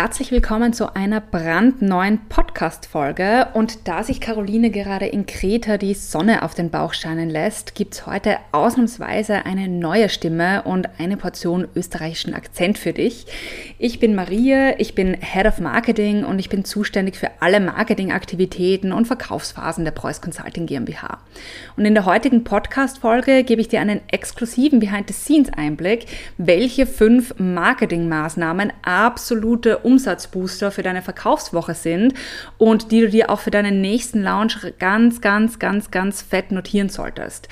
Herzlich willkommen zu einer brandneuen Podcast-Folge. Und da sich Caroline gerade in Kreta die Sonne auf den Bauch scheinen lässt, gibt es heute ausnahmsweise eine neue Stimme und eine Portion österreichischen Akzent für dich. Ich bin Maria, ich bin Head of Marketing und ich bin zuständig für alle Marketingaktivitäten und Verkaufsphasen der Preuß Consulting GmbH. Und in der heutigen Podcast-Folge gebe ich dir einen exklusiven Behind-the-Scenes-Einblick, welche fünf Marketingmaßnahmen absolute Umsatzbooster für deine Verkaufswoche sind und die du dir auch für deinen nächsten Launch ganz, ganz, ganz, ganz fett notieren solltest.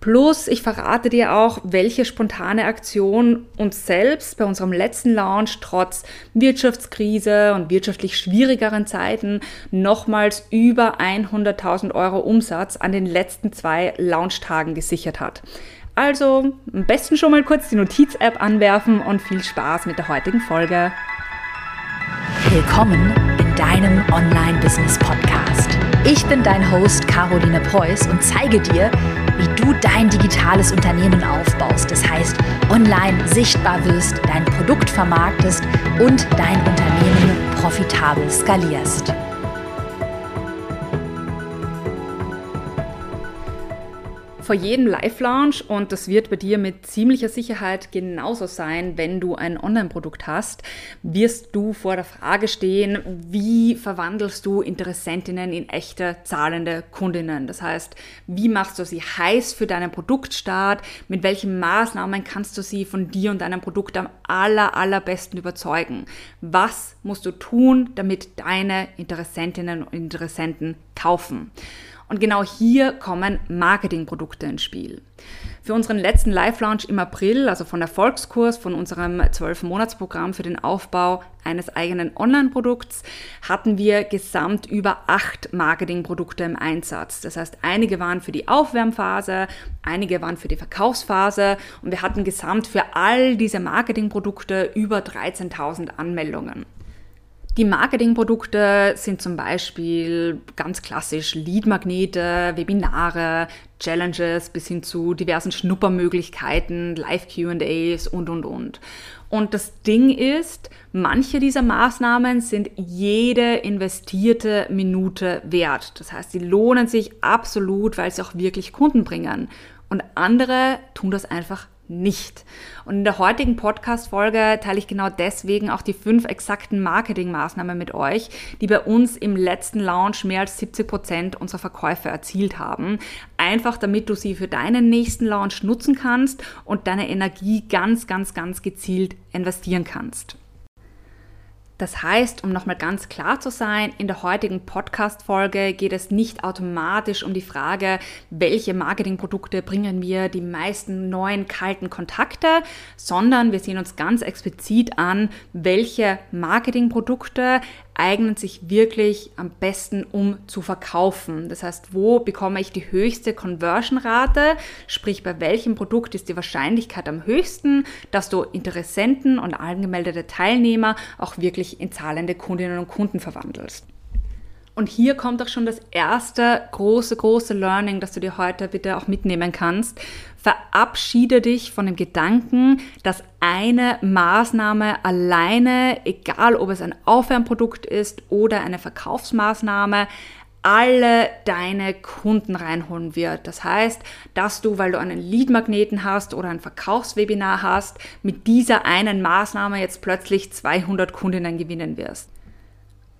Plus, ich verrate dir auch, welche spontane Aktion uns selbst bei unserem letzten Launch trotz Wirtschaftskrise und wirtschaftlich schwierigeren Zeiten nochmals über 100.000 Euro Umsatz an den letzten zwei Launchtagen gesichert hat. Also am besten schon mal kurz die Notiz-App anwerfen und viel Spaß mit der heutigen Folge. Willkommen in deinem Online-Business-Podcast. Ich bin dein Host Caroline Preuß und zeige dir, wie du dein digitales Unternehmen aufbaust. Das heißt, online sichtbar wirst, dein Produkt vermarktest und dein Unternehmen profitabel skalierst. Vor jedem Live-Launch und das wird bei dir mit ziemlicher Sicherheit genauso sein, wenn du ein Online-Produkt hast, wirst du vor der Frage stehen, wie verwandelst du Interessentinnen in echte zahlende Kundinnen? Das heißt, wie machst du sie heiß für deinen Produktstart? Mit welchen Maßnahmen kannst du sie von dir und deinem Produkt am aller, allerbesten überzeugen? Was musst du tun, damit deine Interessentinnen und Interessenten kaufen? Und genau hier kommen Marketingprodukte ins Spiel. Für unseren letzten Live-Launch im April, also von Erfolgskurs, von unserem 12-Monats-Programm für den Aufbau eines eigenen Online-Produkts, hatten wir gesamt über acht Marketingprodukte im Einsatz. Das heißt, einige waren für die Aufwärmphase, einige waren für die Verkaufsphase und wir hatten gesamt für all diese Marketingprodukte über 13.000 Anmeldungen. Die Marketingprodukte sind zum Beispiel ganz klassisch Leadmagnete, Webinare, Challenges bis hin zu diversen Schnuppermöglichkeiten, Live-QAs und, und, und. Und das Ding ist, manche dieser Maßnahmen sind jede investierte Minute wert. Das heißt, sie lohnen sich absolut, weil sie auch wirklich Kunden bringen. Und andere tun das einfach nicht. Und in der heutigen Podcast-Folge teile ich genau deswegen auch die fünf exakten Marketingmaßnahmen mit euch, die bei uns im letzten Launch mehr als 70 Prozent unserer Verkäufe erzielt haben. Einfach damit du sie für deinen nächsten Launch nutzen kannst und deine Energie ganz, ganz, ganz gezielt investieren kannst. Das heißt, um nochmal ganz klar zu sein, in der heutigen Podcast-Folge geht es nicht automatisch um die Frage, welche Marketingprodukte bringen mir die meisten neuen kalten Kontakte, sondern wir sehen uns ganz explizit an, welche Marketingprodukte eignen sich wirklich am besten, um zu verkaufen. Das heißt, wo bekomme ich die höchste Conversion-Rate? Sprich, bei welchem Produkt ist die Wahrscheinlichkeit am höchsten, dass du Interessenten und angemeldete Teilnehmer auch wirklich in zahlende Kundinnen und Kunden verwandelst. Und hier kommt auch schon das erste große, große Learning, das du dir heute bitte auch mitnehmen kannst. Verabschiede dich von dem Gedanken, dass eine Maßnahme alleine, egal ob es ein Aufwärmprodukt ist oder eine Verkaufsmaßnahme, alle deine Kunden reinholen wird. Das heißt, dass du, weil du einen Lead-Magneten hast oder ein Verkaufswebinar hast, mit dieser einen Maßnahme jetzt plötzlich 200 Kundinnen gewinnen wirst.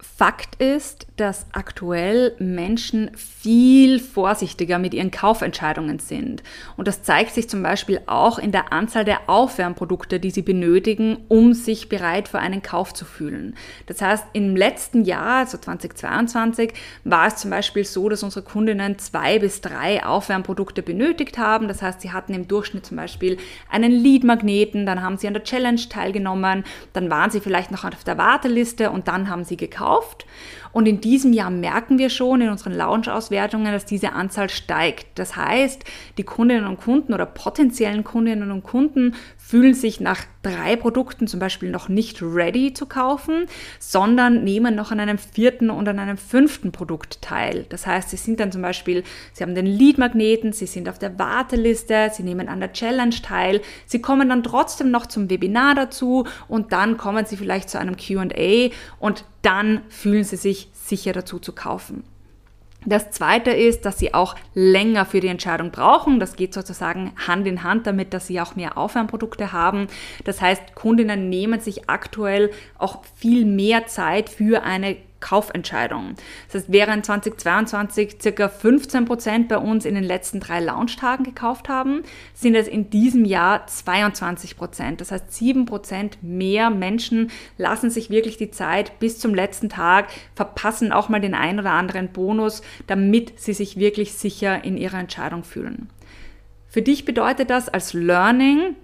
Fakt ist, dass aktuell Menschen viel vorsichtiger mit ihren Kaufentscheidungen sind. Und das zeigt sich zum Beispiel auch in der Anzahl der Aufwärmprodukte, die sie benötigen, um sich bereit für einen Kauf zu fühlen. Das heißt, im letzten Jahr, also 2022, war es zum Beispiel so, dass unsere Kundinnen zwei bis drei Aufwärmprodukte benötigt haben. Das heißt, sie hatten im Durchschnitt zum Beispiel einen Lead-Magneten, dann haben sie an der Challenge teilgenommen, dann waren sie vielleicht noch auf der Warteliste und dann haben sie gekauft oft. Und in diesem Jahr merken wir schon in unseren Launch-Auswertungen, dass diese Anzahl steigt. Das heißt, die Kundinnen und Kunden oder potenziellen Kundinnen und Kunden fühlen sich nach drei Produkten zum Beispiel noch nicht ready zu kaufen, sondern nehmen noch an einem vierten und an einem fünften Produkt teil. Das heißt, sie sind dann zum Beispiel, sie haben den Lead-Magneten, sie sind auf der Warteliste, sie nehmen an der Challenge teil, sie kommen dann trotzdem noch zum Webinar dazu und dann kommen sie vielleicht zu einem QA und dann fühlen sie sich sicher dazu zu kaufen. Das zweite ist, dass sie auch länger für die Entscheidung brauchen. Das geht sozusagen Hand in Hand damit, dass sie auch mehr Aufwärmprodukte haben. Das heißt, Kundinnen nehmen sich aktuell auch viel mehr Zeit für eine Kaufentscheidungen. Das heißt, während 2022 circa 15 Prozent bei uns in den letzten drei Launchtagen gekauft haben, sind es in diesem Jahr 22 Prozent. Das heißt, 7 Prozent mehr Menschen lassen sich wirklich die Zeit bis zum letzten Tag, verpassen auch mal den ein oder anderen Bonus, damit sie sich wirklich sicher in ihrer Entscheidung fühlen. Für dich bedeutet das als Learning,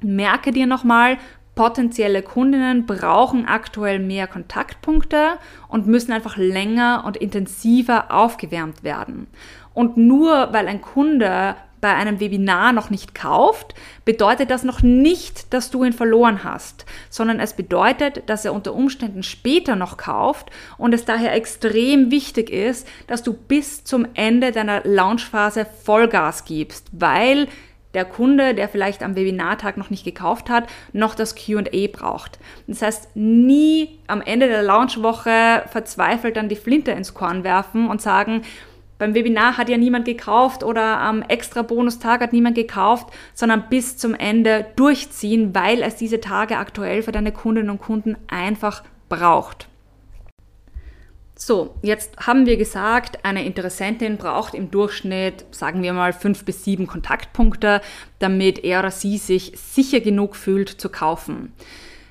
merke dir nochmal, Potenzielle Kundinnen brauchen aktuell mehr Kontaktpunkte und müssen einfach länger und intensiver aufgewärmt werden. Und nur weil ein Kunde bei einem Webinar noch nicht kauft, bedeutet das noch nicht, dass du ihn verloren hast, sondern es bedeutet, dass er unter Umständen später noch kauft und es daher extrem wichtig ist, dass du bis zum Ende deiner Launchphase Vollgas gibst, weil der Kunde, der vielleicht am Webinartag noch nicht gekauft hat, noch das QA braucht. Das heißt, nie am Ende der Launchwoche verzweifelt dann die Flinte ins Korn werfen und sagen, beim Webinar hat ja niemand gekauft oder am extra Bonustag hat niemand gekauft, sondern bis zum Ende durchziehen, weil es diese Tage aktuell für deine Kundinnen und Kunden einfach braucht. So, jetzt haben wir gesagt, eine Interessentin braucht im Durchschnitt, sagen wir mal, fünf bis sieben Kontaktpunkte, damit er oder sie sich sicher genug fühlt zu kaufen.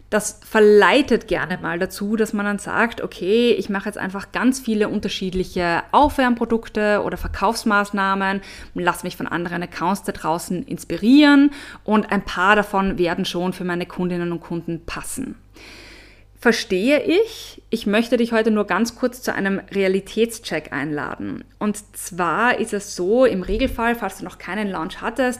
Das verleitet gerne mal dazu, dass man dann sagt, okay, ich mache jetzt einfach ganz viele unterschiedliche Aufwärmprodukte oder Verkaufsmaßnahmen, lass mich von anderen Accounts da draußen inspirieren und ein paar davon werden schon für meine Kundinnen und Kunden passen verstehe ich. Ich möchte dich heute nur ganz kurz zu einem Realitätscheck einladen. Und zwar ist es so, im Regelfall, falls du noch keinen Launch hattest,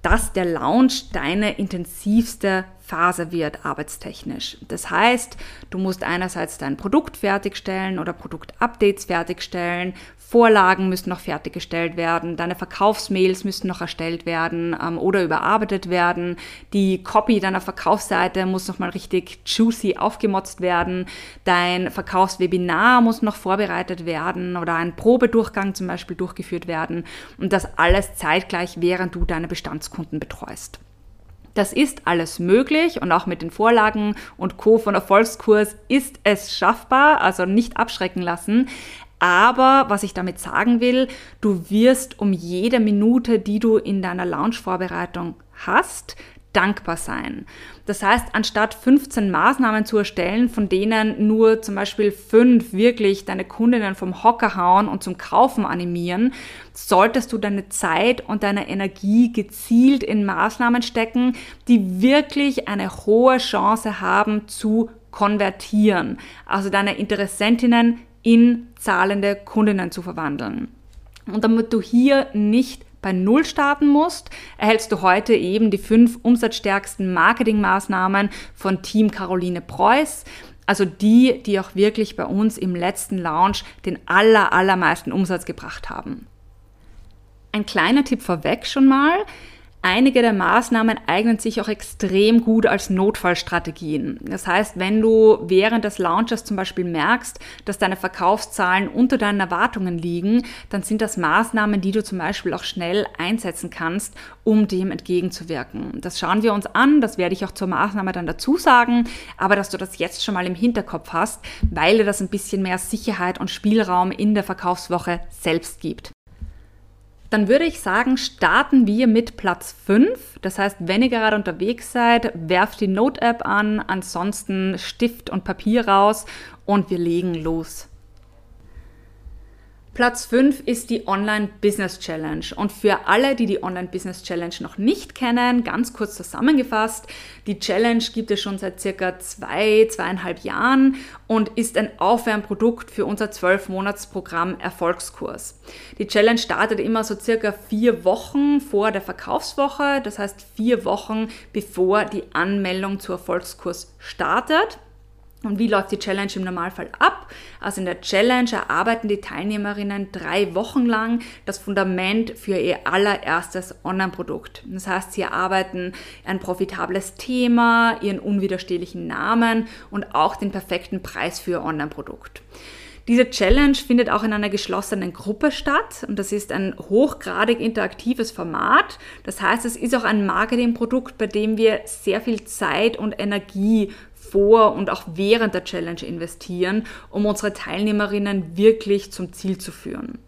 dass der Launch deine intensivste Phase wird, arbeitstechnisch. Das heißt, du musst einerseits dein Produkt fertigstellen oder Produktupdates fertigstellen, Vorlagen müssen noch fertiggestellt werden, deine Verkaufsmails müssen noch erstellt werden ähm, oder überarbeitet werden, die Copy deiner Verkaufsseite muss noch mal richtig juicy aufgemotzt werden, dein Verkaufswebinar muss noch vorbereitet werden oder ein Probedurchgang zum Beispiel durchgeführt werden und das alles zeitgleich, während du deine Bestandskunden betreust. Das ist alles möglich und auch mit den Vorlagen und Co. von Erfolgskurs ist es schaffbar, also nicht abschrecken lassen. Aber was ich damit sagen will, du wirst um jede Minute, die du in deiner Launch-Vorbereitung hast, dankbar sein. Das heißt, anstatt 15 Maßnahmen zu erstellen, von denen nur zum Beispiel fünf wirklich deine Kundinnen vom Hocker hauen und zum Kaufen animieren, solltest du deine Zeit und deine Energie gezielt in Maßnahmen stecken, die wirklich eine hohe Chance haben zu konvertieren. Also deine Interessentinnen in zahlende Kundinnen zu verwandeln. Und damit du hier nicht bei Null starten musst, erhältst du heute eben die fünf umsatzstärksten Marketingmaßnahmen von Team Caroline Preuß. Also die, die auch wirklich bei uns im letzten Launch den aller, allermeisten Umsatz gebracht haben. Ein kleiner Tipp vorweg schon mal. Einige der Maßnahmen eignen sich auch extrem gut als Notfallstrategien. Das heißt, wenn du während des Launches zum Beispiel merkst, dass deine Verkaufszahlen unter deinen Erwartungen liegen, dann sind das Maßnahmen, die du zum Beispiel auch schnell einsetzen kannst, um dem entgegenzuwirken. Das schauen wir uns an, das werde ich auch zur Maßnahme dann dazu sagen, aber dass du das jetzt schon mal im Hinterkopf hast, weil dir das ein bisschen mehr Sicherheit und Spielraum in der Verkaufswoche selbst gibt. Dann würde ich sagen, starten wir mit Platz 5. Das heißt, wenn ihr gerade unterwegs seid, werft die Note-App an, ansonsten Stift und Papier raus und wir legen los. Platz 5 ist die Online Business Challenge. Und für alle, die die Online Business Challenge noch nicht kennen, ganz kurz zusammengefasst, die Challenge gibt es schon seit circa zwei, zweieinhalb Jahren und ist ein Aufwärmprodukt für unser 12-Monats-Programm Erfolgskurs. Die Challenge startet immer so circa vier Wochen vor der Verkaufswoche, das heißt vier Wochen bevor die Anmeldung zu Erfolgskurs startet. Und wie läuft die Challenge im Normalfall ab? Also in der Challenge erarbeiten die Teilnehmerinnen drei Wochen lang das Fundament für ihr allererstes Online-Produkt. Das heißt, sie erarbeiten ein profitables Thema, ihren unwiderstehlichen Namen und auch den perfekten Preis für ihr Online-Produkt. Diese Challenge findet auch in einer geschlossenen Gruppe statt und das ist ein hochgradig interaktives Format. Das heißt, es ist auch ein Marketingprodukt, bei dem wir sehr viel Zeit und Energie vor und auch während der Challenge investieren, um unsere Teilnehmerinnen wirklich zum Ziel zu führen.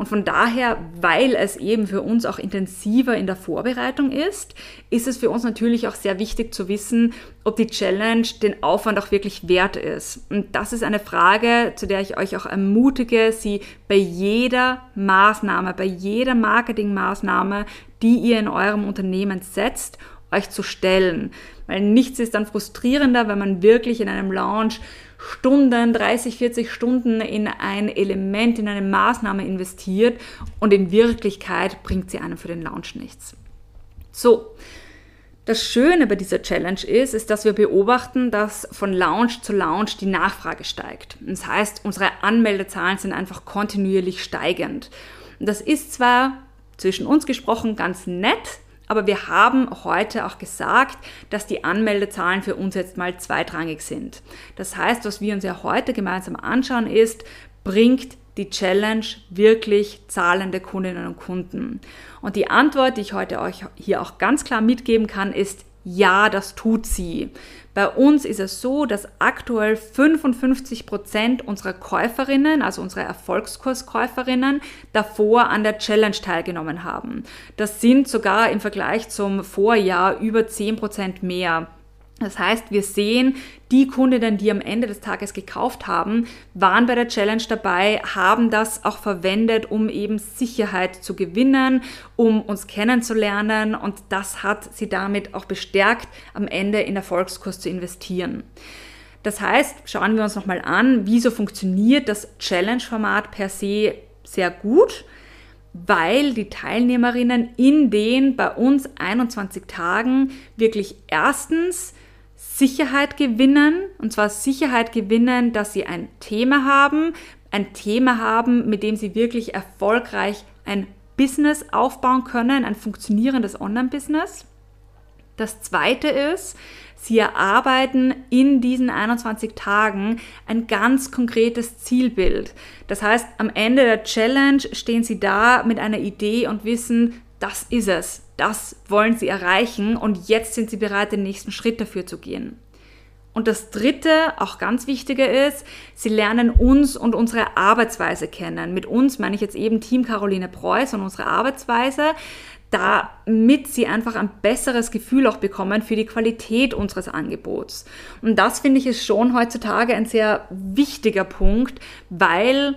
Und von daher, weil es eben für uns auch intensiver in der Vorbereitung ist, ist es für uns natürlich auch sehr wichtig zu wissen, ob die Challenge den Aufwand auch wirklich wert ist. Und das ist eine Frage, zu der ich euch auch ermutige, sie bei jeder Maßnahme, bei jeder Marketingmaßnahme, die ihr in eurem Unternehmen setzt, euch zu stellen. Weil nichts ist dann frustrierender, wenn man wirklich in einem Launch Stunden, 30, 40 Stunden in ein Element, in eine Maßnahme investiert und in Wirklichkeit bringt sie einem für den Launch nichts. So. Das Schöne bei dieser Challenge ist, ist, dass wir beobachten, dass von Launch zu Launch die Nachfrage steigt. Das heißt, unsere Anmeldezahlen sind einfach kontinuierlich steigend. Und das ist zwar zwischen uns gesprochen ganz nett, aber wir haben heute auch gesagt, dass die Anmeldezahlen für uns jetzt mal zweitrangig sind. Das heißt, was wir uns ja heute gemeinsam anschauen ist, bringt die Challenge wirklich zahlende Kundinnen und Kunden? Und die Antwort, die ich heute euch hier auch ganz klar mitgeben kann, ist ja, das tut sie. Bei uns ist es so, dass aktuell 55 Prozent unserer Käuferinnen, also unserer Erfolgskurskäuferinnen, davor an der Challenge teilgenommen haben. Das sind sogar im Vergleich zum Vorjahr über 10 Prozent mehr. Das heißt, wir sehen, die Kundinnen, die am Ende des Tages gekauft haben, waren bei der Challenge dabei, haben das auch verwendet, um eben Sicherheit zu gewinnen, um uns kennenzulernen und das hat sie damit auch bestärkt, am Ende in Erfolgskurs zu investieren. Das heißt, schauen wir uns nochmal an, wieso funktioniert das Challenge-Format per se sehr gut weil die Teilnehmerinnen in den bei uns 21 Tagen wirklich erstens Sicherheit gewinnen, und zwar Sicherheit gewinnen, dass sie ein Thema haben, ein Thema haben, mit dem sie wirklich erfolgreich ein Business aufbauen können, ein funktionierendes Online-Business. Das zweite ist, sie erarbeiten in diesen 21 Tagen ein ganz konkretes Zielbild. Das heißt, am Ende der Challenge stehen sie da mit einer Idee und wissen, das ist es, das wollen sie erreichen und jetzt sind sie bereit, den nächsten Schritt dafür zu gehen. Und das Dritte, auch ganz wichtige ist, sie lernen uns und unsere Arbeitsweise kennen. Mit uns meine ich jetzt eben Team Caroline Preuß und unsere Arbeitsweise, damit sie einfach ein besseres Gefühl auch bekommen für die Qualität unseres Angebots. Und das finde ich ist schon heutzutage ein sehr wichtiger Punkt, weil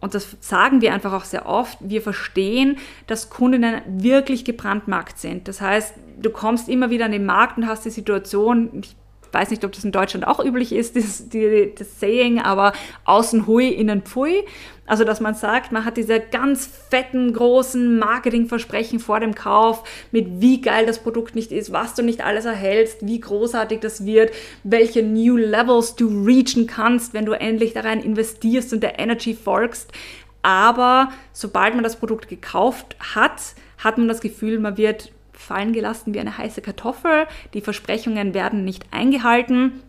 und das sagen wir einfach auch sehr oft, wir verstehen, dass Kundinnen wirklich gebrandmarkt sind. Das heißt, du kommst immer wieder an den Markt und hast die Situation, ich weiß nicht, ob das in Deutschland auch üblich ist, das, die, das Saying, aber außen hui, innen pfui. Also, dass man sagt, man hat diese ganz fetten, großen Marketingversprechen vor dem Kauf, mit wie geil das Produkt nicht ist, was du nicht alles erhältst, wie großartig das wird, welche New Levels du reachen kannst, wenn du endlich da rein investierst und der Energy folgst. Aber sobald man das Produkt gekauft hat, hat man das Gefühl, man wird fallen gelassen wie eine heiße Kartoffel. Die Versprechungen werden nicht eingehalten.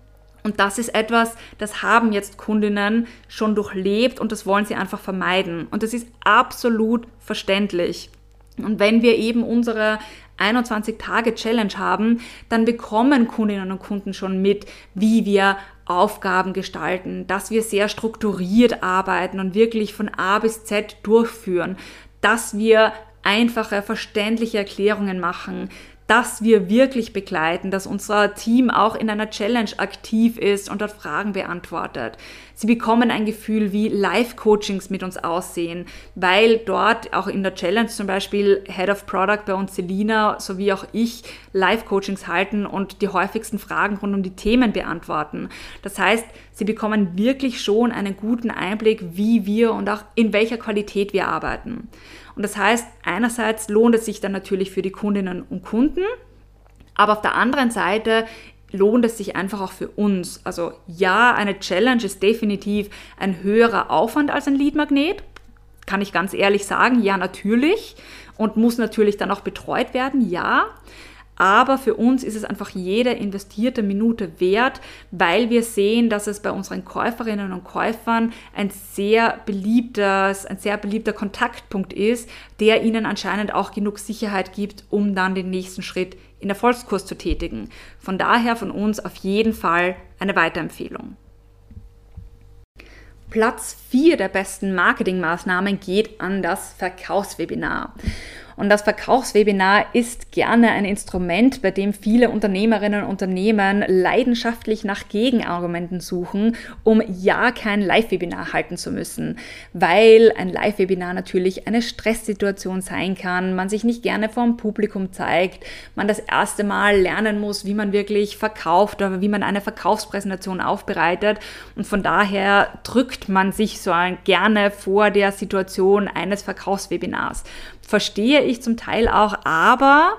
Und das ist etwas, das haben jetzt Kundinnen schon durchlebt und das wollen sie einfach vermeiden. Und das ist absolut verständlich. Und wenn wir eben unsere 21-Tage-Challenge haben, dann bekommen Kundinnen und Kunden schon mit, wie wir Aufgaben gestalten, dass wir sehr strukturiert arbeiten und wirklich von A bis Z durchführen, dass wir einfache, verständliche Erklärungen machen, dass wir wirklich begleiten, dass unser Team auch in einer Challenge aktiv ist und dort Fragen beantwortet. Sie bekommen ein Gefühl, wie Live-Coachings mit uns aussehen, weil dort auch in der Challenge zum Beispiel Head of Product bei uns Selina sowie auch ich Live-Coachings halten und die häufigsten Fragen rund um die Themen beantworten. Das heißt, Sie bekommen wirklich schon einen guten Einblick, wie wir und auch in welcher Qualität wir arbeiten. Und das heißt, einerseits lohnt es sich dann natürlich für die Kundinnen und Kunden, aber auf der anderen Seite lohnt es sich einfach auch für uns. Also ja, eine Challenge ist definitiv ein höherer Aufwand als ein Leadmagnet. Kann ich ganz ehrlich sagen, ja, natürlich. Und muss natürlich dann auch betreut werden, ja. Aber für uns ist es einfach jede investierte Minute wert, weil wir sehen, dass es bei unseren Käuferinnen und Käufern ein sehr beliebtes, ein sehr beliebter Kontaktpunkt ist, der ihnen anscheinend auch genug Sicherheit gibt, um dann den nächsten Schritt in Erfolgskurs zu tätigen. Von daher von uns auf jeden Fall eine Weiterempfehlung. Platz 4 der besten Marketingmaßnahmen geht an das Verkaufswebinar. Und das Verkaufswebinar ist gerne ein Instrument, bei dem viele Unternehmerinnen und Unternehmen leidenschaftlich nach Gegenargumenten suchen, um ja kein Live-Webinar halten zu müssen, weil ein Live-Webinar natürlich eine Stresssituation sein kann, man sich nicht gerne vor dem Publikum zeigt, man das erste Mal lernen muss, wie man wirklich verkauft oder wie man eine Verkaufspräsentation aufbereitet. Und von daher drückt man sich so gerne vor der Situation eines Verkaufswebinars verstehe ich zum Teil auch, aber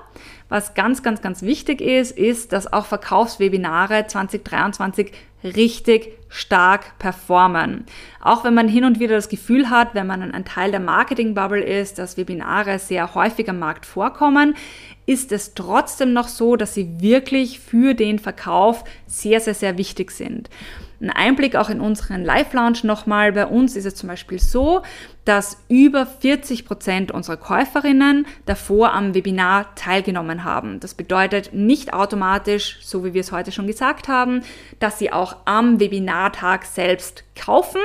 was ganz, ganz, ganz wichtig ist, ist, dass auch Verkaufswebinare 2023 richtig stark performen. Auch wenn man hin und wieder das Gefühl hat, wenn man ein Teil der Marketing-Bubble ist, dass Webinare sehr häufig am Markt vorkommen, ist es trotzdem noch so, dass sie wirklich für den Verkauf sehr, sehr, sehr wichtig sind. Ein Einblick auch in unseren Live-Launch nochmal. Bei uns ist es zum Beispiel so, dass über 40 Prozent unserer Käuferinnen davor am Webinar teilgenommen haben. Das bedeutet nicht automatisch, so wie wir es heute schon gesagt haben, dass sie auch am Webinartag selbst kaufen,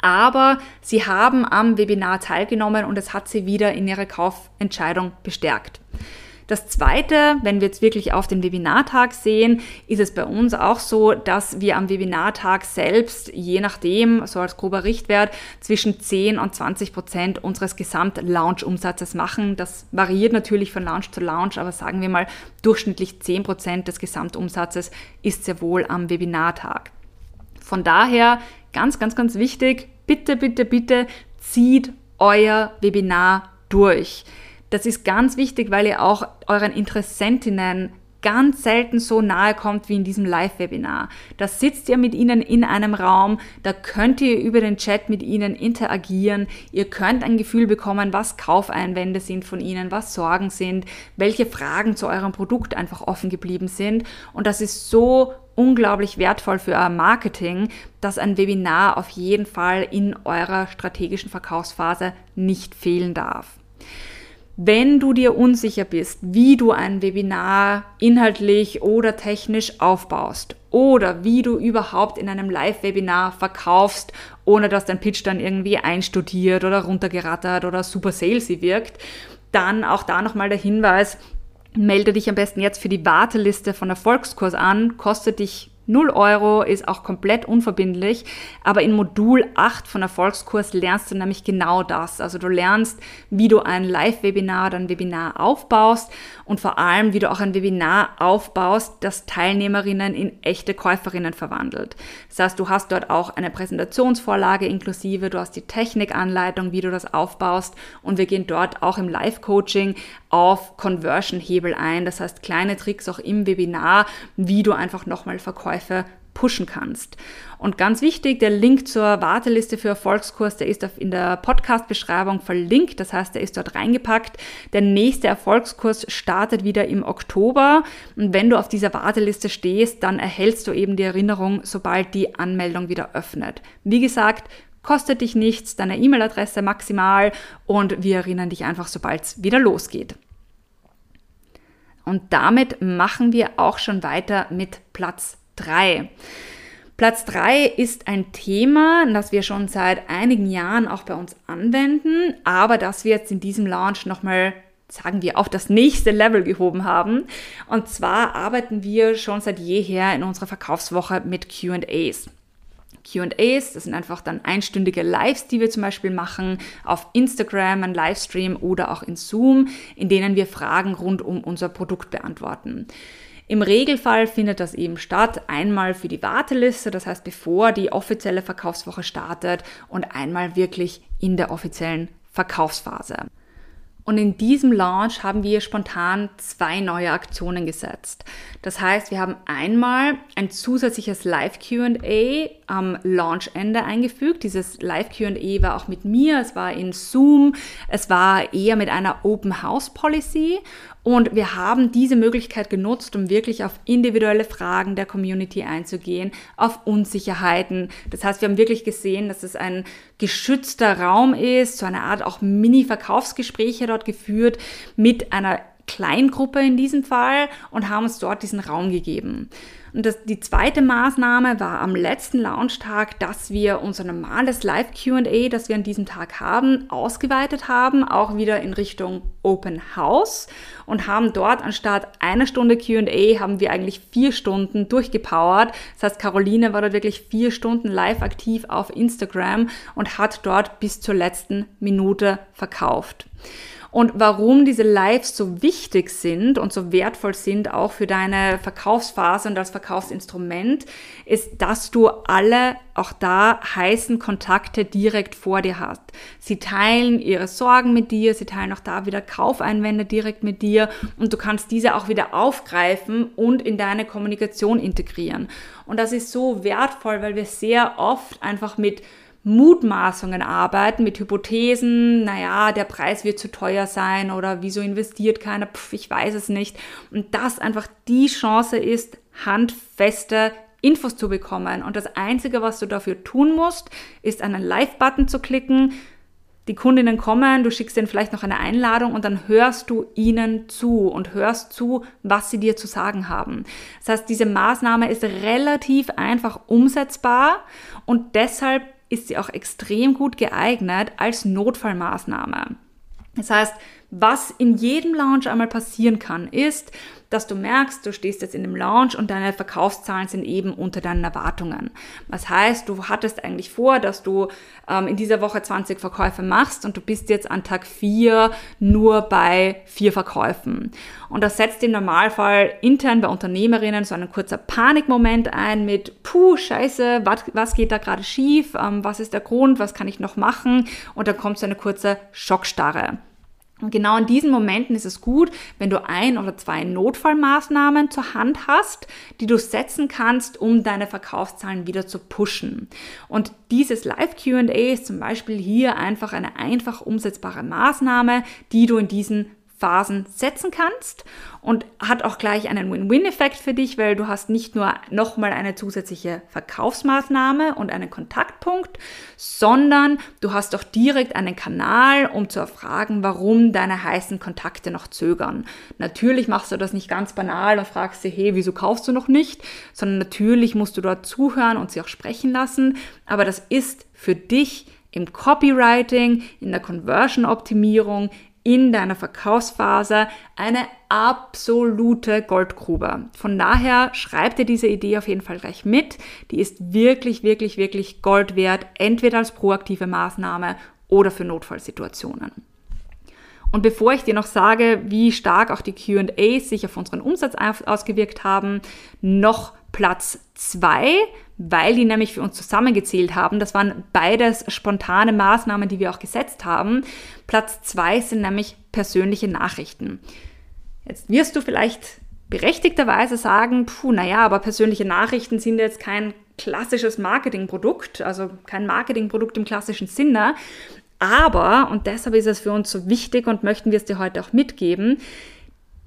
aber sie haben am Webinar teilgenommen und es hat sie wieder in ihrer Kaufentscheidung bestärkt. Das Zweite, wenn wir jetzt wirklich auf den Webinartag sehen, ist es bei uns auch so, dass wir am Webinartag selbst, je nachdem, so als grober Richtwert, zwischen 10 und 20 Prozent unseres Gesamt-Launch-Umsatzes machen. Das variiert natürlich von Launch zu Launch, aber sagen wir mal, durchschnittlich 10 Prozent des Gesamtumsatzes ist sehr wohl am Webinartag. Von daher ganz, ganz, ganz wichtig, bitte, bitte, bitte zieht euer Webinar durch. Das ist ganz wichtig, weil ihr auch euren Interessentinnen ganz selten so nahe kommt wie in diesem Live-Webinar. Da sitzt ihr mit ihnen in einem Raum, da könnt ihr über den Chat mit ihnen interagieren, ihr könnt ein Gefühl bekommen, was Kaufeinwände sind von ihnen, was Sorgen sind, welche Fragen zu eurem Produkt einfach offen geblieben sind und das ist so unglaublich wertvoll für euer Marketing, dass ein Webinar auf jeden Fall in eurer strategischen Verkaufsphase nicht fehlen darf. Wenn du dir unsicher bist, wie du ein Webinar inhaltlich oder technisch aufbaust oder wie du überhaupt in einem Live-Webinar verkaufst, ohne dass dein Pitch dann irgendwie einstudiert oder runtergerattert oder super salesy wirkt, dann auch da nochmal der Hinweis, melde dich am besten jetzt für die Warteliste von Erfolgskurs an, kostet dich 0 Euro ist auch komplett unverbindlich, aber in Modul 8 von Erfolgskurs lernst du nämlich genau das. Also du lernst, wie du ein Live-Webinar oder ein Webinar aufbaust und vor allem, wie du auch ein Webinar aufbaust, das Teilnehmerinnen in echte Käuferinnen verwandelt. Das heißt, du hast dort auch eine Präsentationsvorlage inklusive, du hast die Technikanleitung, wie du das aufbaust und wir gehen dort auch im Live-Coaching auf Conversion-Hebel ein. Das heißt, kleine Tricks auch im Webinar, wie du einfach nochmal Verkäufe pushen kannst. Und ganz wichtig, der Link zur Warteliste für Erfolgskurs, der ist in der Podcast-Beschreibung verlinkt. Das heißt, der ist dort reingepackt. Der nächste Erfolgskurs startet wieder im Oktober. Und wenn du auf dieser Warteliste stehst, dann erhältst du eben die Erinnerung, sobald die Anmeldung wieder öffnet. Wie gesagt, kostet dich nichts, deine E-Mail-Adresse maximal und wir erinnern dich einfach, sobald es wieder losgeht. Und damit machen wir auch schon weiter mit Platz 3. Platz 3 ist ein Thema, das wir schon seit einigen Jahren auch bei uns anwenden, aber das wir jetzt in diesem Launch nochmal sagen wir, auf das nächste Level gehoben haben. Und zwar arbeiten wir schon seit jeher in unserer Verkaufswoche mit QAs. QAs, das sind einfach dann einstündige Lives, die wir zum Beispiel machen auf Instagram, ein Livestream oder auch in Zoom, in denen wir Fragen rund um unser Produkt beantworten. Im Regelfall findet das eben statt, einmal für die Warteliste, das heißt bevor die offizielle Verkaufswoche startet und einmal wirklich in der offiziellen Verkaufsphase. Und in diesem Launch haben wir spontan zwei neue Aktionen gesetzt. Das heißt, wir haben einmal ein zusätzliches Live QA am Launchende eingefügt. Dieses Live QA war auch mit mir, es war in Zoom, es war eher mit einer Open House Policy und wir haben diese Möglichkeit genutzt, um wirklich auf individuelle Fragen der Community einzugehen, auf Unsicherheiten. Das heißt, wir haben wirklich gesehen, dass es ein geschützter Raum ist, so eine Art auch Mini-Verkaufsgespräche dort geführt mit einer Kleingruppe in diesem Fall und haben uns dort diesen Raum gegeben. Und das, die zweite Maßnahme war am letzten Launchtag, dass wir unser normales Live-QA, das wir an diesem Tag haben, ausgeweitet haben, auch wieder in Richtung Open House und haben dort anstatt einer Stunde QA haben wir eigentlich vier Stunden durchgepowert. Das heißt, Caroline war dort wirklich vier Stunden live aktiv auf Instagram und hat dort bis zur letzten Minute verkauft. Und warum diese Lives so wichtig sind und so wertvoll sind, auch für deine Verkaufsphase und als Verkaufsinstrument, ist, dass du alle auch da heißen Kontakte direkt vor dir hast. Sie teilen ihre Sorgen mit dir, sie teilen auch da wieder Kaufeinwände direkt mit dir und du kannst diese auch wieder aufgreifen und in deine Kommunikation integrieren. Und das ist so wertvoll, weil wir sehr oft einfach mit Mutmaßungen arbeiten, mit Hypothesen, naja, der Preis wird zu teuer sein oder wieso investiert keiner, pf, ich weiß es nicht. Und das einfach die Chance ist, handfeste Infos zu bekommen. Und das Einzige, was du dafür tun musst, ist einen Live-Button zu klicken. Die Kundinnen kommen, du schickst ihnen vielleicht noch eine Einladung und dann hörst du ihnen zu und hörst zu, was sie dir zu sagen haben. Das heißt, diese Maßnahme ist relativ einfach umsetzbar und deshalb ist sie auch extrem gut geeignet als Notfallmaßnahme. Das heißt, was in jedem Lounge einmal passieren kann, ist, dass du merkst, du stehst jetzt in dem Lounge und deine Verkaufszahlen sind eben unter deinen Erwartungen. Was heißt, du hattest eigentlich vor, dass du ähm, in dieser Woche 20 Verkäufe machst und du bist jetzt an Tag 4 nur bei vier Verkäufen. Und das setzt im Normalfall intern bei Unternehmerinnen so einen kurzer Panikmoment ein mit, puh, scheiße, was, was geht da gerade schief, ähm, was ist der Grund, was kann ich noch machen? Und dann kommt so eine kurze Schockstarre. Und genau in diesen Momenten ist es gut, wenn du ein oder zwei Notfallmaßnahmen zur Hand hast, die du setzen kannst, um deine Verkaufszahlen wieder zu pushen. Und dieses Live-QA ist zum Beispiel hier einfach eine einfach umsetzbare Maßnahme, die du in diesen Phasen setzen kannst und hat auch gleich einen Win-Win-Effekt für dich, weil du hast nicht nur nochmal eine zusätzliche Verkaufsmaßnahme und einen Kontaktpunkt, sondern du hast auch direkt einen Kanal, um zu erfragen, warum deine heißen Kontakte noch zögern. Natürlich machst du das nicht ganz banal und fragst sie, hey, wieso kaufst du noch nicht, sondern natürlich musst du dort zuhören und sie auch sprechen lassen, aber das ist für dich im Copywriting, in der Conversion-Optimierung, in deiner Verkaufsphase eine absolute Goldgrube. Von daher schreib dir diese Idee auf jeden Fall gleich mit. Die ist wirklich, wirklich, wirklich Gold wert, entweder als proaktive Maßnahme oder für Notfallsituationen. Und bevor ich dir noch sage, wie stark auch die QAs sich auf unseren Umsatz ausgewirkt haben, noch Platz zwei, weil die nämlich für uns zusammengezählt haben. Das waren beides spontane Maßnahmen, die wir auch gesetzt haben. Platz zwei sind nämlich persönliche Nachrichten. Jetzt wirst du vielleicht berechtigterweise sagen, puh, naja, aber persönliche Nachrichten sind jetzt kein klassisches Marketingprodukt, also kein Marketingprodukt im klassischen Sinne. Aber, und deshalb ist es für uns so wichtig und möchten wir es dir heute auch mitgeben,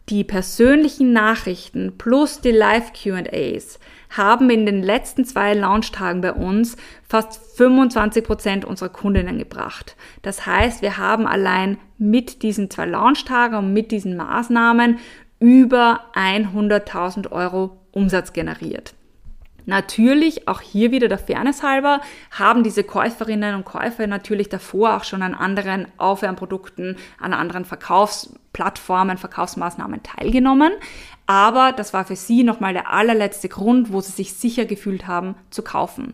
die persönlichen Nachrichten plus die Live-QAs haben in den letzten zwei Launchtagen bei uns fast 25 Prozent unserer Kundinnen gebracht. Das heißt, wir haben allein mit diesen zwei Launchtagen und mit diesen Maßnahmen über 100.000 Euro Umsatz generiert. Natürlich, auch hier wieder der Fairness halber, haben diese Käuferinnen und Käufer natürlich davor auch schon an anderen Aufwärmprodukten, an anderen Verkaufsplattformen, Verkaufsmaßnahmen teilgenommen. Aber das war für sie nochmal der allerletzte Grund, wo sie sich sicher gefühlt haben zu kaufen.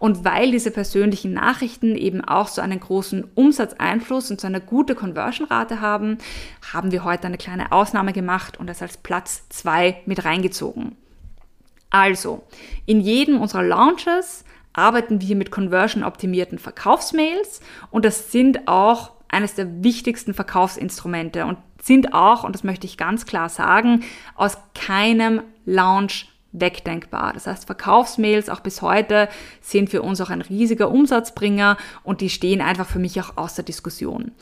Und weil diese persönlichen Nachrichten eben auch so einen großen Umsatzeinfluss und so eine gute Conversion-Rate haben, haben wir heute eine kleine Ausnahme gemacht und das als Platz zwei mit reingezogen. Also, in jedem unserer Launches arbeiten wir mit conversion-optimierten Verkaufsmails und das sind auch eines der wichtigsten Verkaufsinstrumente und sind auch, und das möchte ich ganz klar sagen, aus keinem Launch wegdenkbar. Das heißt, Verkaufsmails auch bis heute sind für uns auch ein riesiger Umsatzbringer und die stehen einfach für mich auch außer Diskussion.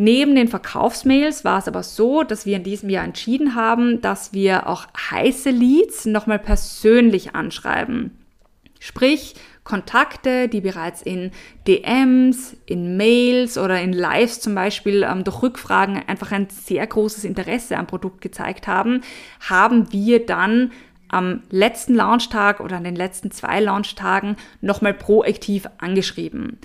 Neben den Verkaufsmails war es aber so, dass wir in diesem Jahr entschieden haben, dass wir auch heiße Leads nochmal persönlich anschreiben. Sprich, Kontakte, die bereits in DMs, in Mails oder in Lives zum Beispiel ähm, durch Rückfragen einfach ein sehr großes Interesse am Produkt gezeigt haben, haben wir dann am letzten Launchtag oder an den letzten zwei Launchtagen nochmal proaktiv angeschrieben.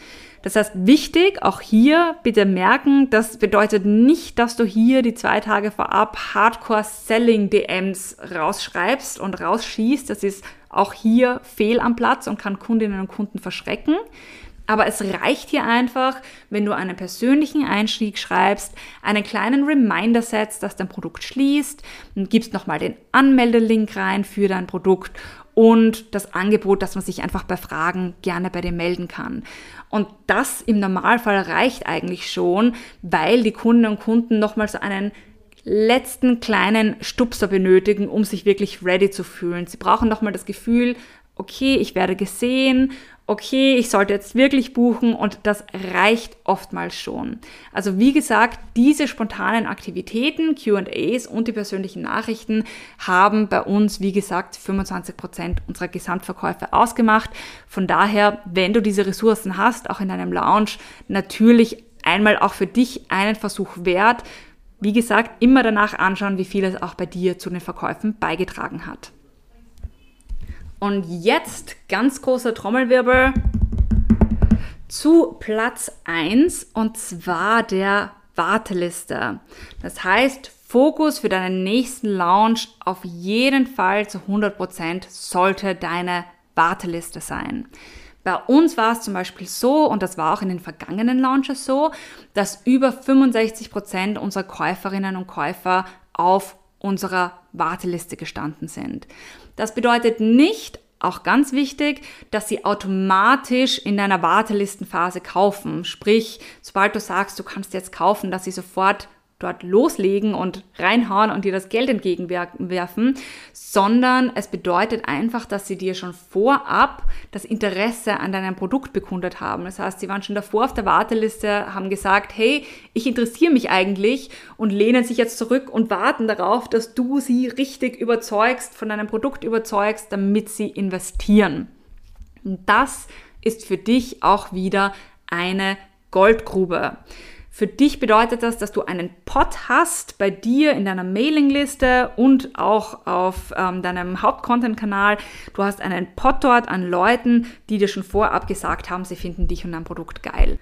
Das heißt, wichtig, auch hier bitte merken, das bedeutet nicht, dass du hier die zwei Tage vorab Hardcore-Selling-DMs rausschreibst und rausschießt. Das ist auch hier fehl am Platz und kann Kundinnen und Kunden verschrecken. Aber es reicht hier einfach, wenn du einen persönlichen Einstieg schreibst, einen kleinen Reminder setzt, dass dein Produkt schließt, und gibst nochmal den Anmeldelink rein für dein Produkt und das Angebot, dass man sich einfach bei Fragen gerne bei dir melden kann. Und das im Normalfall reicht eigentlich schon, weil die Kunden und Kunden nochmal so einen letzten kleinen Stupser benötigen, um sich wirklich ready zu fühlen. Sie brauchen nochmal das Gefühl, okay, ich werde gesehen okay, ich sollte jetzt wirklich buchen und das reicht oftmals schon. Also wie gesagt, diese spontanen Aktivitäten, QAs und die persönlichen Nachrichten haben bei uns, wie gesagt, 25 Prozent unserer Gesamtverkäufe ausgemacht. Von daher, wenn du diese Ressourcen hast, auch in deinem Lounge, natürlich einmal auch für dich einen Versuch wert. Wie gesagt, immer danach anschauen, wie viel es auch bei dir zu den Verkäufen beigetragen hat. Und jetzt ganz großer Trommelwirbel zu Platz 1 und zwar der Warteliste. Das heißt, Fokus für deinen nächsten Launch auf jeden Fall zu 100% sollte deine Warteliste sein. Bei uns war es zum Beispiel so, und das war auch in den vergangenen Launches so, dass über 65% unserer Käuferinnen und Käufer auf unserer Warteliste gestanden sind. Das bedeutet nicht, auch ganz wichtig, dass sie automatisch in deiner Wartelistenphase kaufen. Sprich, sobald du sagst, du kannst jetzt kaufen, dass sie sofort dort loslegen und reinhauen und dir das Geld entgegenwerfen, sondern es bedeutet einfach, dass sie dir schon vorab das Interesse an deinem Produkt bekundet haben. Das heißt, sie waren schon davor auf der Warteliste, haben gesagt, hey, ich interessiere mich eigentlich und lehnen sich jetzt zurück und warten darauf, dass du sie richtig überzeugst, von deinem Produkt überzeugst, damit sie investieren. Und das ist für dich auch wieder eine Goldgrube. Für dich bedeutet das, dass du einen Pot hast bei dir in deiner Mailingliste und auch auf ähm, deinem Hauptcontent-Kanal. Du hast einen Pot dort an Leuten, die dir schon vorab gesagt haben, sie finden dich und dein Produkt geil.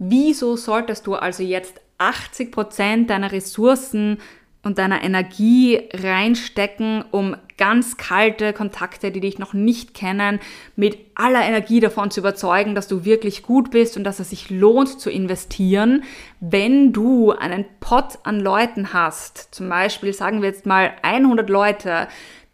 Wieso solltest du also jetzt 80% deiner Ressourcen und deiner Energie reinstecken, um ganz kalte Kontakte, die dich noch nicht kennen, mit aller Energie davon zu überzeugen, dass du wirklich gut bist und dass es sich lohnt zu investieren, wenn du einen Pot an Leuten hast, zum Beispiel sagen wir jetzt mal 100 Leute,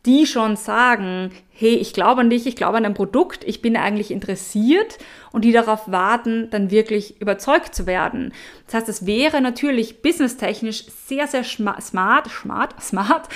die schon sagen, hey, ich glaube an dich, ich glaube an dein Produkt, ich bin eigentlich interessiert und die darauf warten, dann wirklich überzeugt zu werden. Das heißt, es wäre natürlich businesstechnisch sehr, sehr smart, smart, smart,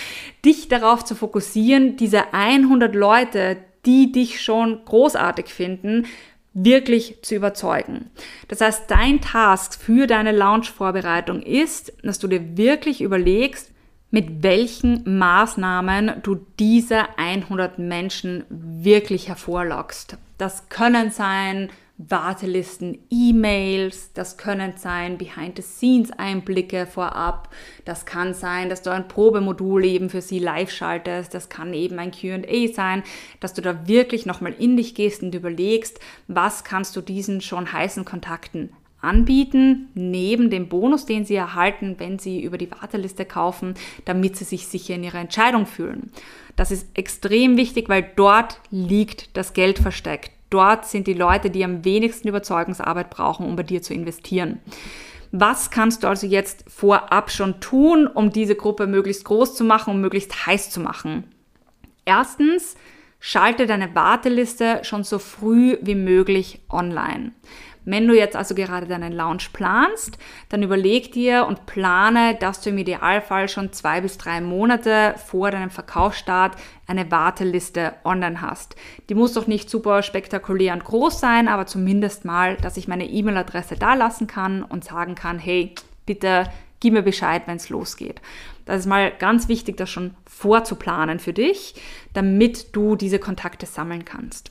dich darauf zu fokussieren, diese 100 Leute, die dich schon großartig finden, wirklich zu überzeugen. Das heißt, dein Task für deine Launch-Vorbereitung ist, dass du dir wirklich überlegst, mit welchen Maßnahmen du diese 100 Menschen wirklich hervorlockst. Das können sein Wartelisten, E-Mails, das können sein Behind-the-Scenes-Einblicke vorab, das kann sein, dass du ein Probemodul eben für sie live schaltest, das kann eben ein QA sein, dass du da wirklich nochmal in dich gehst und überlegst, was kannst du diesen schon heißen Kontakten anbieten, neben dem Bonus, den sie erhalten, wenn sie über die Warteliste kaufen, damit sie sich sicher in ihrer Entscheidung fühlen. Das ist extrem wichtig, weil dort liegt das Geld versteckt. Dort sind die Leute, die am wenigsten Überzeugungsarbeit brauchen, um bei dir zu investieren. Was kannst du also jetzt vorab schon tun, um diese Gruppe möglichst groß zu machen, um möglichst heiß zu machen? Erstens, schalte deine Warteliste schon so früh wie möglich online. Wenn du jetzt also gerade deinen Launch planst, dann überleg dir und plane, dass du im Idealfall schon zwei bis drei Monate vor deinem Verkaufsstart eine Warteliste online hast. Die muss doch nicht super spektakulär und groß sein, aber zumindest mal, dass ich meine E-Mail-Adresse da lassen kann und sagen kann, hey, bitte gib mir Bescheid, wenn es losgeht. Das ist mal ganz wichtig, das schon vorzuplanen für dich, damit du diese Kontakte sammeln kannst.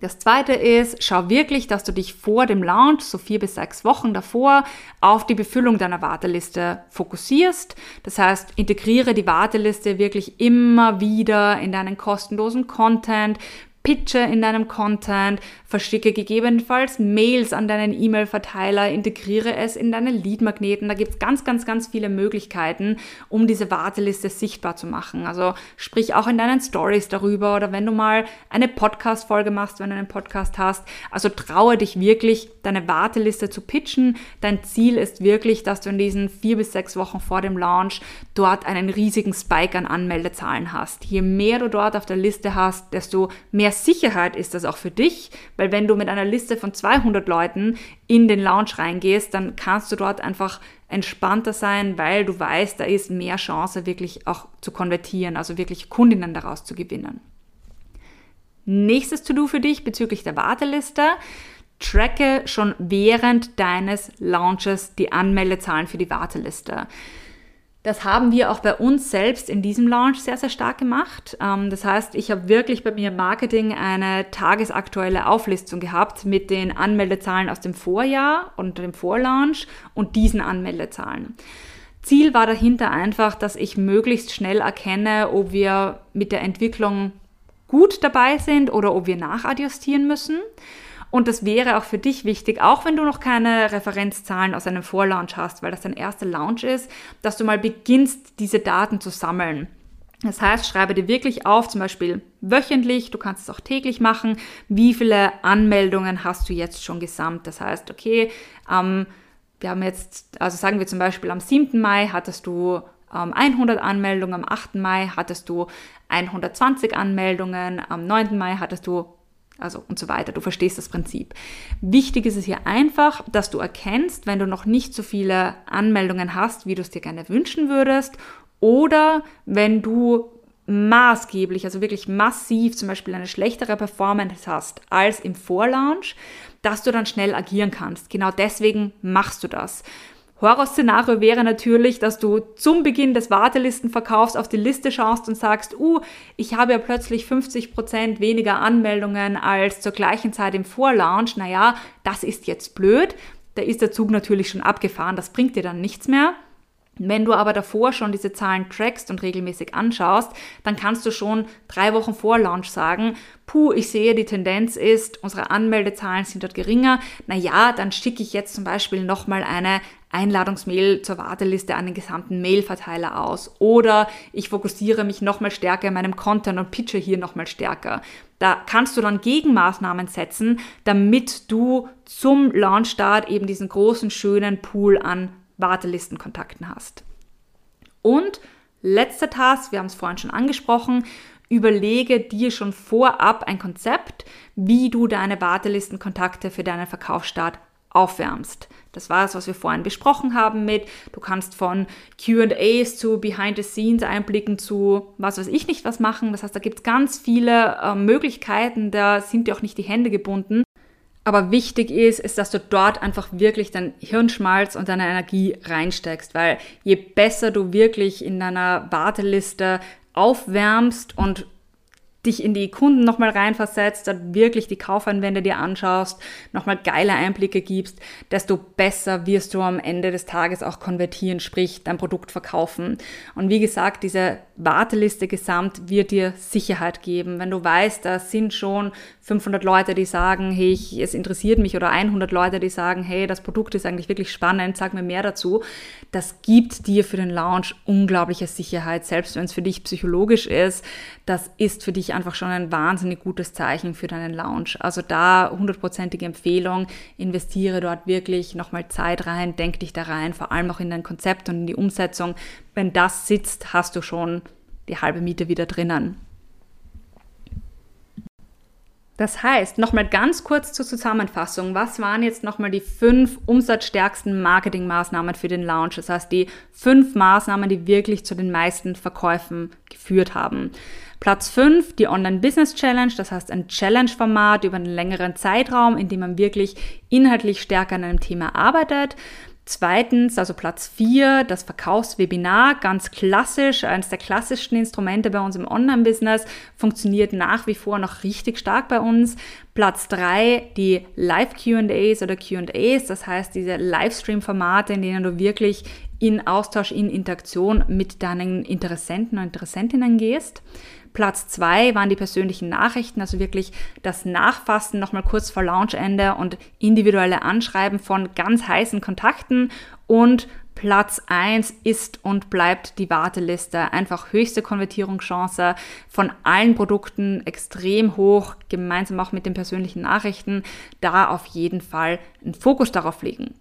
Das zweite ist, schau wirklich, dass du dich vor dem Launch, so vier bis sechs Wochen davor, auf die Befüllung deiner Warteliste fokussierst. Das heißt, integriere die Warteliste wirklich immer wieder in deinen kostenlosen Content, pitche in deinem Content, verschicke gegebenenfalls Mails an deinen E-Mail-Verteiler, integriere es in deine Lead-Magneten. Da gibt es ganz, ganz, ganz viele Möglichkeiten, um diese Warteliste sichtbar zu machen. Also sprich auch in deinen Stories darüber oder wenn du mal eine Podcast-Folge machst, wenn du einen Podcast hast. Also traue dich wirklich, deine Warteliste zu pitchen. Dein Ziel ist wirklich, dass du in diesen vier bis sechs Wochen vor dem Launch dort einen riesigen Spike an Anmeldezahlen hast. Je mehr du dort auf der Liste hast, desto mehr mehr Sicherheit ist das auch für dich, weil wenn du mit einer Liste von 200 Leuten in den Lounge reingehst, dann kannst du dort einfach entspannter sein, weil du weißt, da ist mehr Chance wirklich auch zu konvertieren, also wirklich Kundinnen daraus zu gewinnen. Nächstes To-Do für dich bezüglich der Warteliste. Tracke schon während deines Launches die Anmeldezahlen für die Warteliste. Das haben wir auch bei uns selbst in diesem Launch sehr, sehr stark gemacht. Ähm, das heißt, ich habe wirklich bei mir im Marketing eine tagesaktuelle Auflistung gehabt mit den Anmeldezahlen aus dem Vorjahr und dem Vorlaunch und diesen Anmeldezahlen. Ziel war dahinter einfach, dass ich möglichst schnell erkenne, ob wir mit der Entwicklung gut dabei sind oder ob wir nachadjustieren müssen. Und das wäre auch für dich wichtig, auch wenn du noch keine Referenzzahlen aus einem Vorlaunch hast, weil das dein erster Launch ist, dass du mal beginnst, diese Daten zu sammeln. Das heißt, schreibe dir wirklich auf, zum Beispiel wöchentlich, du kannst es auch täglich machen, wie viele Anmeldungen hast du jetzt schon gesamt. Das heißt, okay, ähm, wir haben jetzt, also sagen wir zum Beispiel am 7. Mai hattest du 100 ähm, Anmeldungen, am 8. Mai hattest du 120 Anmeldungen, am 9. Mai hattest du also und so weiter. Du verstehst das Prinzip. Wichtig ist es hier einfach, dass du erkennst, wenn du noch nicht so viele Anmeldungen hast, wie du es dir gerne wünschen würdest, oder wenn du maßgeblich, also wirklich massiv zum Beispiel eine schlechtere Performance hast als im Vorlaunch, dass du dann schnell agieren kannst. Genau deswegen machst du das. Horrorszenario wäre natürlich, dass du zum Beginn des Wartelistenverkaufs auf die Liste schaust und sagst, uh, ich habe ja plötzlich 50 Prozent weniger Anmeldungen als zur gleichen Zeit im Vorlaunch. Naja, das ist jetzt blöd. Da ist der Zug natürlich schon abgefahren. Das bringt dir dann nichts mehr. Wenn du aber davor schon diese Zahlen trackst und regelmäßig anschaust, dann kannst du schon drei Wochen vor Launch sagen, puh, ich sehe, die Tendenz ist, unsere Anmeldezahlen sind dort geringer. Naja, dann schicke ich jetzt zum Beispiel nochmal eine Einladungsmail zur Warteliste an den gesamten Mailverteiler aus. Oder ich fokussiere mich nochmal stärker in meinem Content und pitche hier nochmal stärker. Da kannst du dann Gegenmaßnahmen setzen, damit du zum Launchstart eben diesen großen, schönen Pool an Wartelistenkontakten hast. Und letzter Task, wir haben es vorhin schon angesprochen, überlege dir schon vorab ein Konzept, wie du deine Wartelistenkontakte für deinen Verkaufsstart aufwärmst. Das war es, was wir vorhin besprochen haben mit, du kannst von QAs zu Behind-the-Scenes-Einblicken zu was weiß ich nicht was machen. Das heißt, da gibt es ganz viele äh, Möglichkeiten, da sind dir auch nicht die Hände gebunden. Aber wichtig ist, ist, dass du dort einfach wirklich dein Hirnschmalz und deine Energie reinsteckst, weil je besser du wirklich in deiner Warteliste aufwärmst und dich in die Kunden nochmal reinversetzt, dann wirklich die Kaufeinwände dir anschaust, nochmal geile Einblicke gibst, desto besser wirst du am Ende des Tages auch konvertieren, sprich dein Produkt verkaufen. Und wie gesagt, diese Warteliste gesamt wird dir Sicherheit geben. Wenn du weißt, da sind schon 500 Leute, die sagen, hey, ich, es interessiert mich oder 100 Leute, die sagen, hey, das Produkt ist eigentlich wirklich spannend, sag mir mehr dazu. Das gibt dir für den Launch unglaubliche Sicherheit, selbst wenn es für dich psychologisch ist. Das ist für dich einfach schon ein wahnsinnig gutes Zeichen für deinen Launch. Also da hundertprozentige Empfehlung, investiere dort wirklich nochmal Zeit rein, denk dich da rein, vor allem auch in dein Konzept und in die Umsetzung. Wenn das sitzt, hast du schon die halbe Miete wieder drinnen. Das heißt, nochmal ganz kurz zur Zusammenfassung, was waren jetzt nochmal die fünf umsatzstärksten Marketingmaßnahmen für den Launch? Das heißt, die fünf Maßnahmen, die wirklich zu den meisten Verkäufen geführt haben. Platz 5, die Online Business Challenge, das heißt ein Challenge-Format über einen längeren Zeitraum, in dem man wirklich inhaltlich stärker an einem Thema arbeitet. Zweitens, also Platz 4, das Verkaufswebinar, ganz klassisch, eines der klassischsten Instrumente bei uns im Online-Business, funktioniert nach wie vor noch richtig stark bei uns. Platz 3, die Live-QAs oder QAs, das heißt diese Livestream-Formate, in denen du wirklich in Austausch, in Interaktion mit deinen Interessenten und Interessentinnen gehst. Platz zwei waren die persönlichen Nachrichten, also wirklich das Nachfassen nochmal kurz vor Launchende und individuelle Anschreiben von ganz heißen Kontakten. Und Platz eins ist und bleibt die Warteliste. Einfach höchste Konvertierungschance von allen Produkten extrem hoch, gemeinsam auch mit den persönlichen Nachrichten. Da auf jeden Fall einen Fokus darauf legen.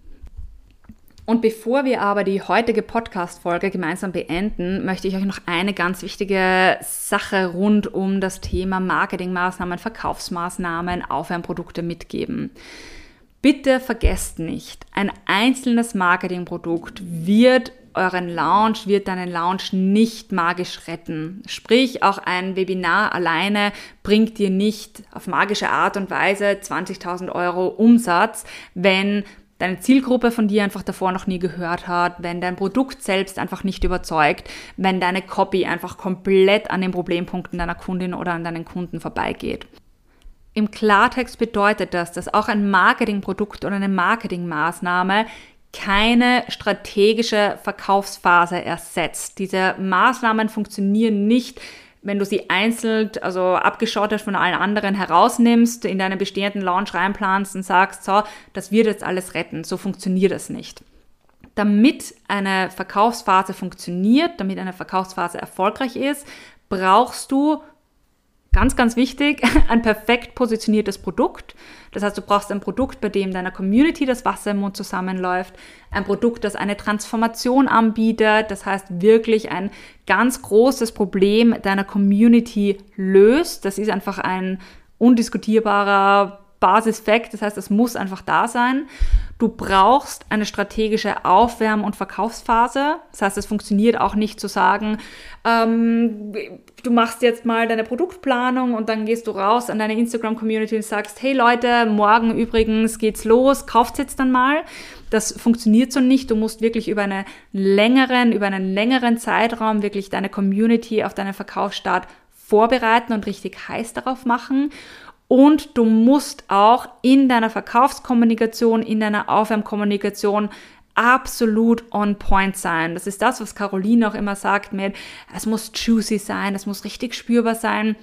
Und bevor wir aber die heutige Podcast-Folge gemeinsam beenden, möchte ich euch noch eine ganz wichtige Sache rund um das Thema Marketingmaßnahmen, Verkaufsmaßnahmen, Aufwärmprodukte mitgeben. Bitte vergesst nicht, ein einzelnes Marketingprodukt wird euren Launch, wird deinen Launch nicht magisch retten. Sprich, auch ein Webinar alleine bringt dir nicht auf magische Art und Weise 20.000 Euro Umsatz, wenn deine Zielgruppe von dir einfach davor noch nie gehört hat, wenn dein Produkt selbst einfach nicht überzeugt, wenn deine Copy einfach komplett an den Problempunkten deiner Kundin oder an deinen Kunden vorbeigeht. Im Klartext bedeutet das, dass auch ein Marketingprodukt oder eine Marketingmaßnahme keine strategische Verkaufsphase ersetzt. Diese Maßnahmen funktionieren nicht wenn du sie einzeln, also abgeschottet von allen anderen herausnimmst, in deinen bestehenden Launch reinplanst und sagst, so, das wird jetzt alles retten. So funktioniert es nicht. Damit eine Verkaufsphase funktioniert, damit eine Verkaufsphase erfolgreich ist, brauchst du Ganz, ganz wichtig, ein perfekt positioniertes Produkt. Das heißt, du brauchst ein Produkt, bei dem deiner Community das Wasser im Mund zusammenläuft. Ein Produkt, das eine Transformation anbietet. Das heißt, wirklich ein ganz großes Problem deiner Community löst. Das ist einfach ein undiskutierbarer Basisfakt. Das heißt, es muss einfach da sein. Du brauchst eine strategische Aufwärm- und Verkaufsphase. Das heißt, es funktioniert auch nicht zu sagen, ähm, du machst jetzt mal deine Produktplanung und dann gehst du raus an deine Instagram-Community und sagst, hey Leute, morgen übrigens geht's los, kauft jetzt dann mal. Das funktioniert so nicht. Du musst wirklich über einen längeren, über einen längeren Zeitraum wirklich deine Community auf deinen Verkaufsstart vorbereiten und richtig heiß darauf machen. Und du musst auch in deiner Verkaufskommunikation, in deiner Aufwärmkommunikation absolut on point sein. Das ist das, was Caroline auch immer sagt mit, es muss juicy sein, es muss richtig spürbar sein.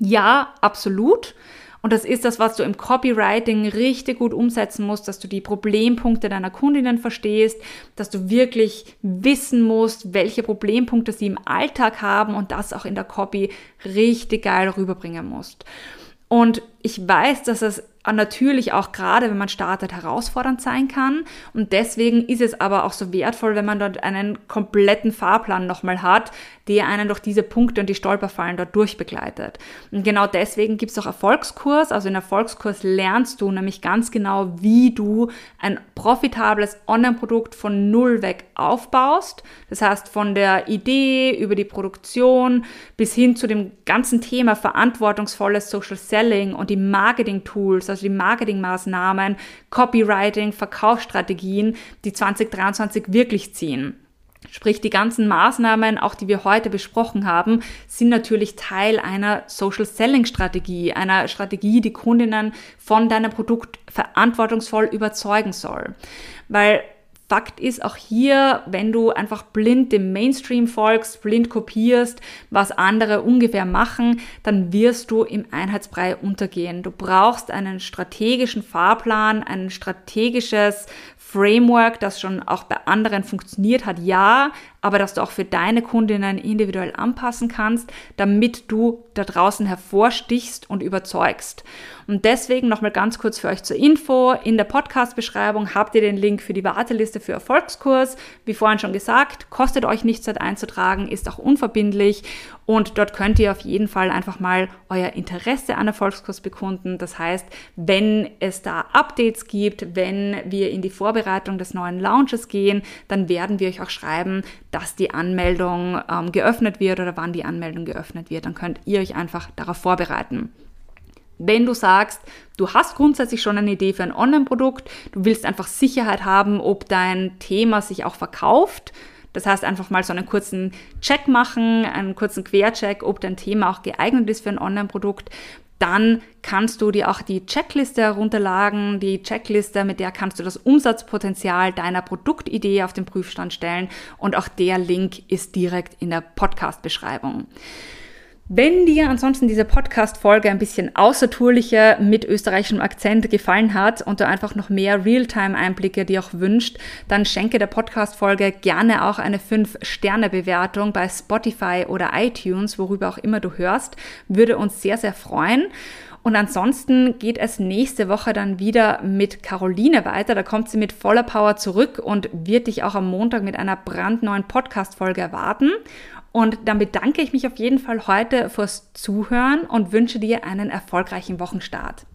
Ja, absolut. Und das ist das, was du im Copywriting richtig gut umsetzen musst, dass du die Problempunkte deiner Kundinnen verstehst, dass du wirklich wissen musst, welche Problempunkte sie im Alltag haben und das auch in der Copy richtig geil rüberbringen musst. Und ich weiß, dass es natürlich auch gerade, wenn man startet, herausfordernd sein kann. Und deswegen ist es aber auch so wertvoll, wenn man dort einen kompletten Fahrplan nochmal hat, der einen durch diese Punkte und die Stolperfallen dort durchbegleitet. Und genau deswegen gibt es auch Erfolgskurs. Also in Erfolgskurs lernst du nämlich ganz genau, wie du ein profitables Online-Produkt von null weg aufbaust. Das heißt, von der Idee über die Produktion bis hin zu dem ganzen Thema verantwortungsvolles Social Selling und die Marketing-Tools, also die Marketingmaßnahmen, Copywriting, Verkaufsstrategien, die 2023 wirklich ziehen. Sprich, die ganzen Maßnahmen, auch die wir heute besprochen haben, sind natürlich Teil einer Social Selling Strategie, einer Strategie, die Kundinnen von deinem Produkt verantwortungsvoll überzeugen soll. Weil Fakt ist auch hier, wenn du einfach blind dem Mainstream folgst, blind kopierst, was andere ungefähr machen, dann wirst du im Einheitsbrei untergehen. Du brauchst einen strategischen Fahrplan, ein strategisches Framework, das schon auch bei anderen funktioniert hat, ja, aber dass du auch für deine Kundinnen individuell anpassen kannst, damit du da draußen hervorstichst und überzeugst. Und deswegen nochmal ganz kurz für euch zur Info. In der Podcast-Beschreibung habt ihr den Link für die Warteliste für Erfolgskurs. Wie vorhin schon gesagt, kostet euch nichts dort einzutragen, ist auch unverbindlich und dort könnt ihr auf jeden Fall einfach mal euer Interesse an Erfolgskurs bekunden. Das heißt, wenn es da Updates gibt, wenn wir in die Vorbereitung des neuen Launches gehen, dann werden wir euch auch schreiben, dass die Anmeldung ähm, geöffnet wird oder wann die Anmeldung geöffnet wird. Dann könnt ihr euch einfach darauf vorbereiten. Wenn du sagst, du hast grundsätzlich schon eine Idee für ein Online-Produkt, du willst einfach Sicherheit haben, ob dein Thema sich auch verkauft, das heißt, einfach mal so einen kurzen Check machen, einen kurzen Quercheck, ob dein Thema auch geeignet ist für ein Online-Produkt. Dann kannst du dir auch die Checkliste herunterladen. Die Checkliste, mit der kannst du das Umsatzpotenzial deiner Produktidee auf den Prüfstand stellen. Und auch der Link ist direkt in der Podcast-Beschreibung. Wenn dir ansonsten diese Podcast-Folge ein bisschen außertourlicher mit österreichischem Akzent gefallen hat und du einfach noch mehr Realtime-Einblicke dir auch wünscht, dann schenke der Podcast-Folge gerne auch eine 5-Sterne-Bewertung bei Spotify oder iTunes, worüber auch immer du hörst. Würde uns sehr, sehr freuen. Und ansonsten geht es nächste Woche dann wieder mit Caroline weiter. Da kommt sie mit voller Power zurück und wird dich auch am Montag mit einer brandneuen Podcast-Folge erwarten. Und dann bedanke ich mich auf jeden Fall heute fürs Zuhören und wünsche dir einen erfolgreichen Wochenstart.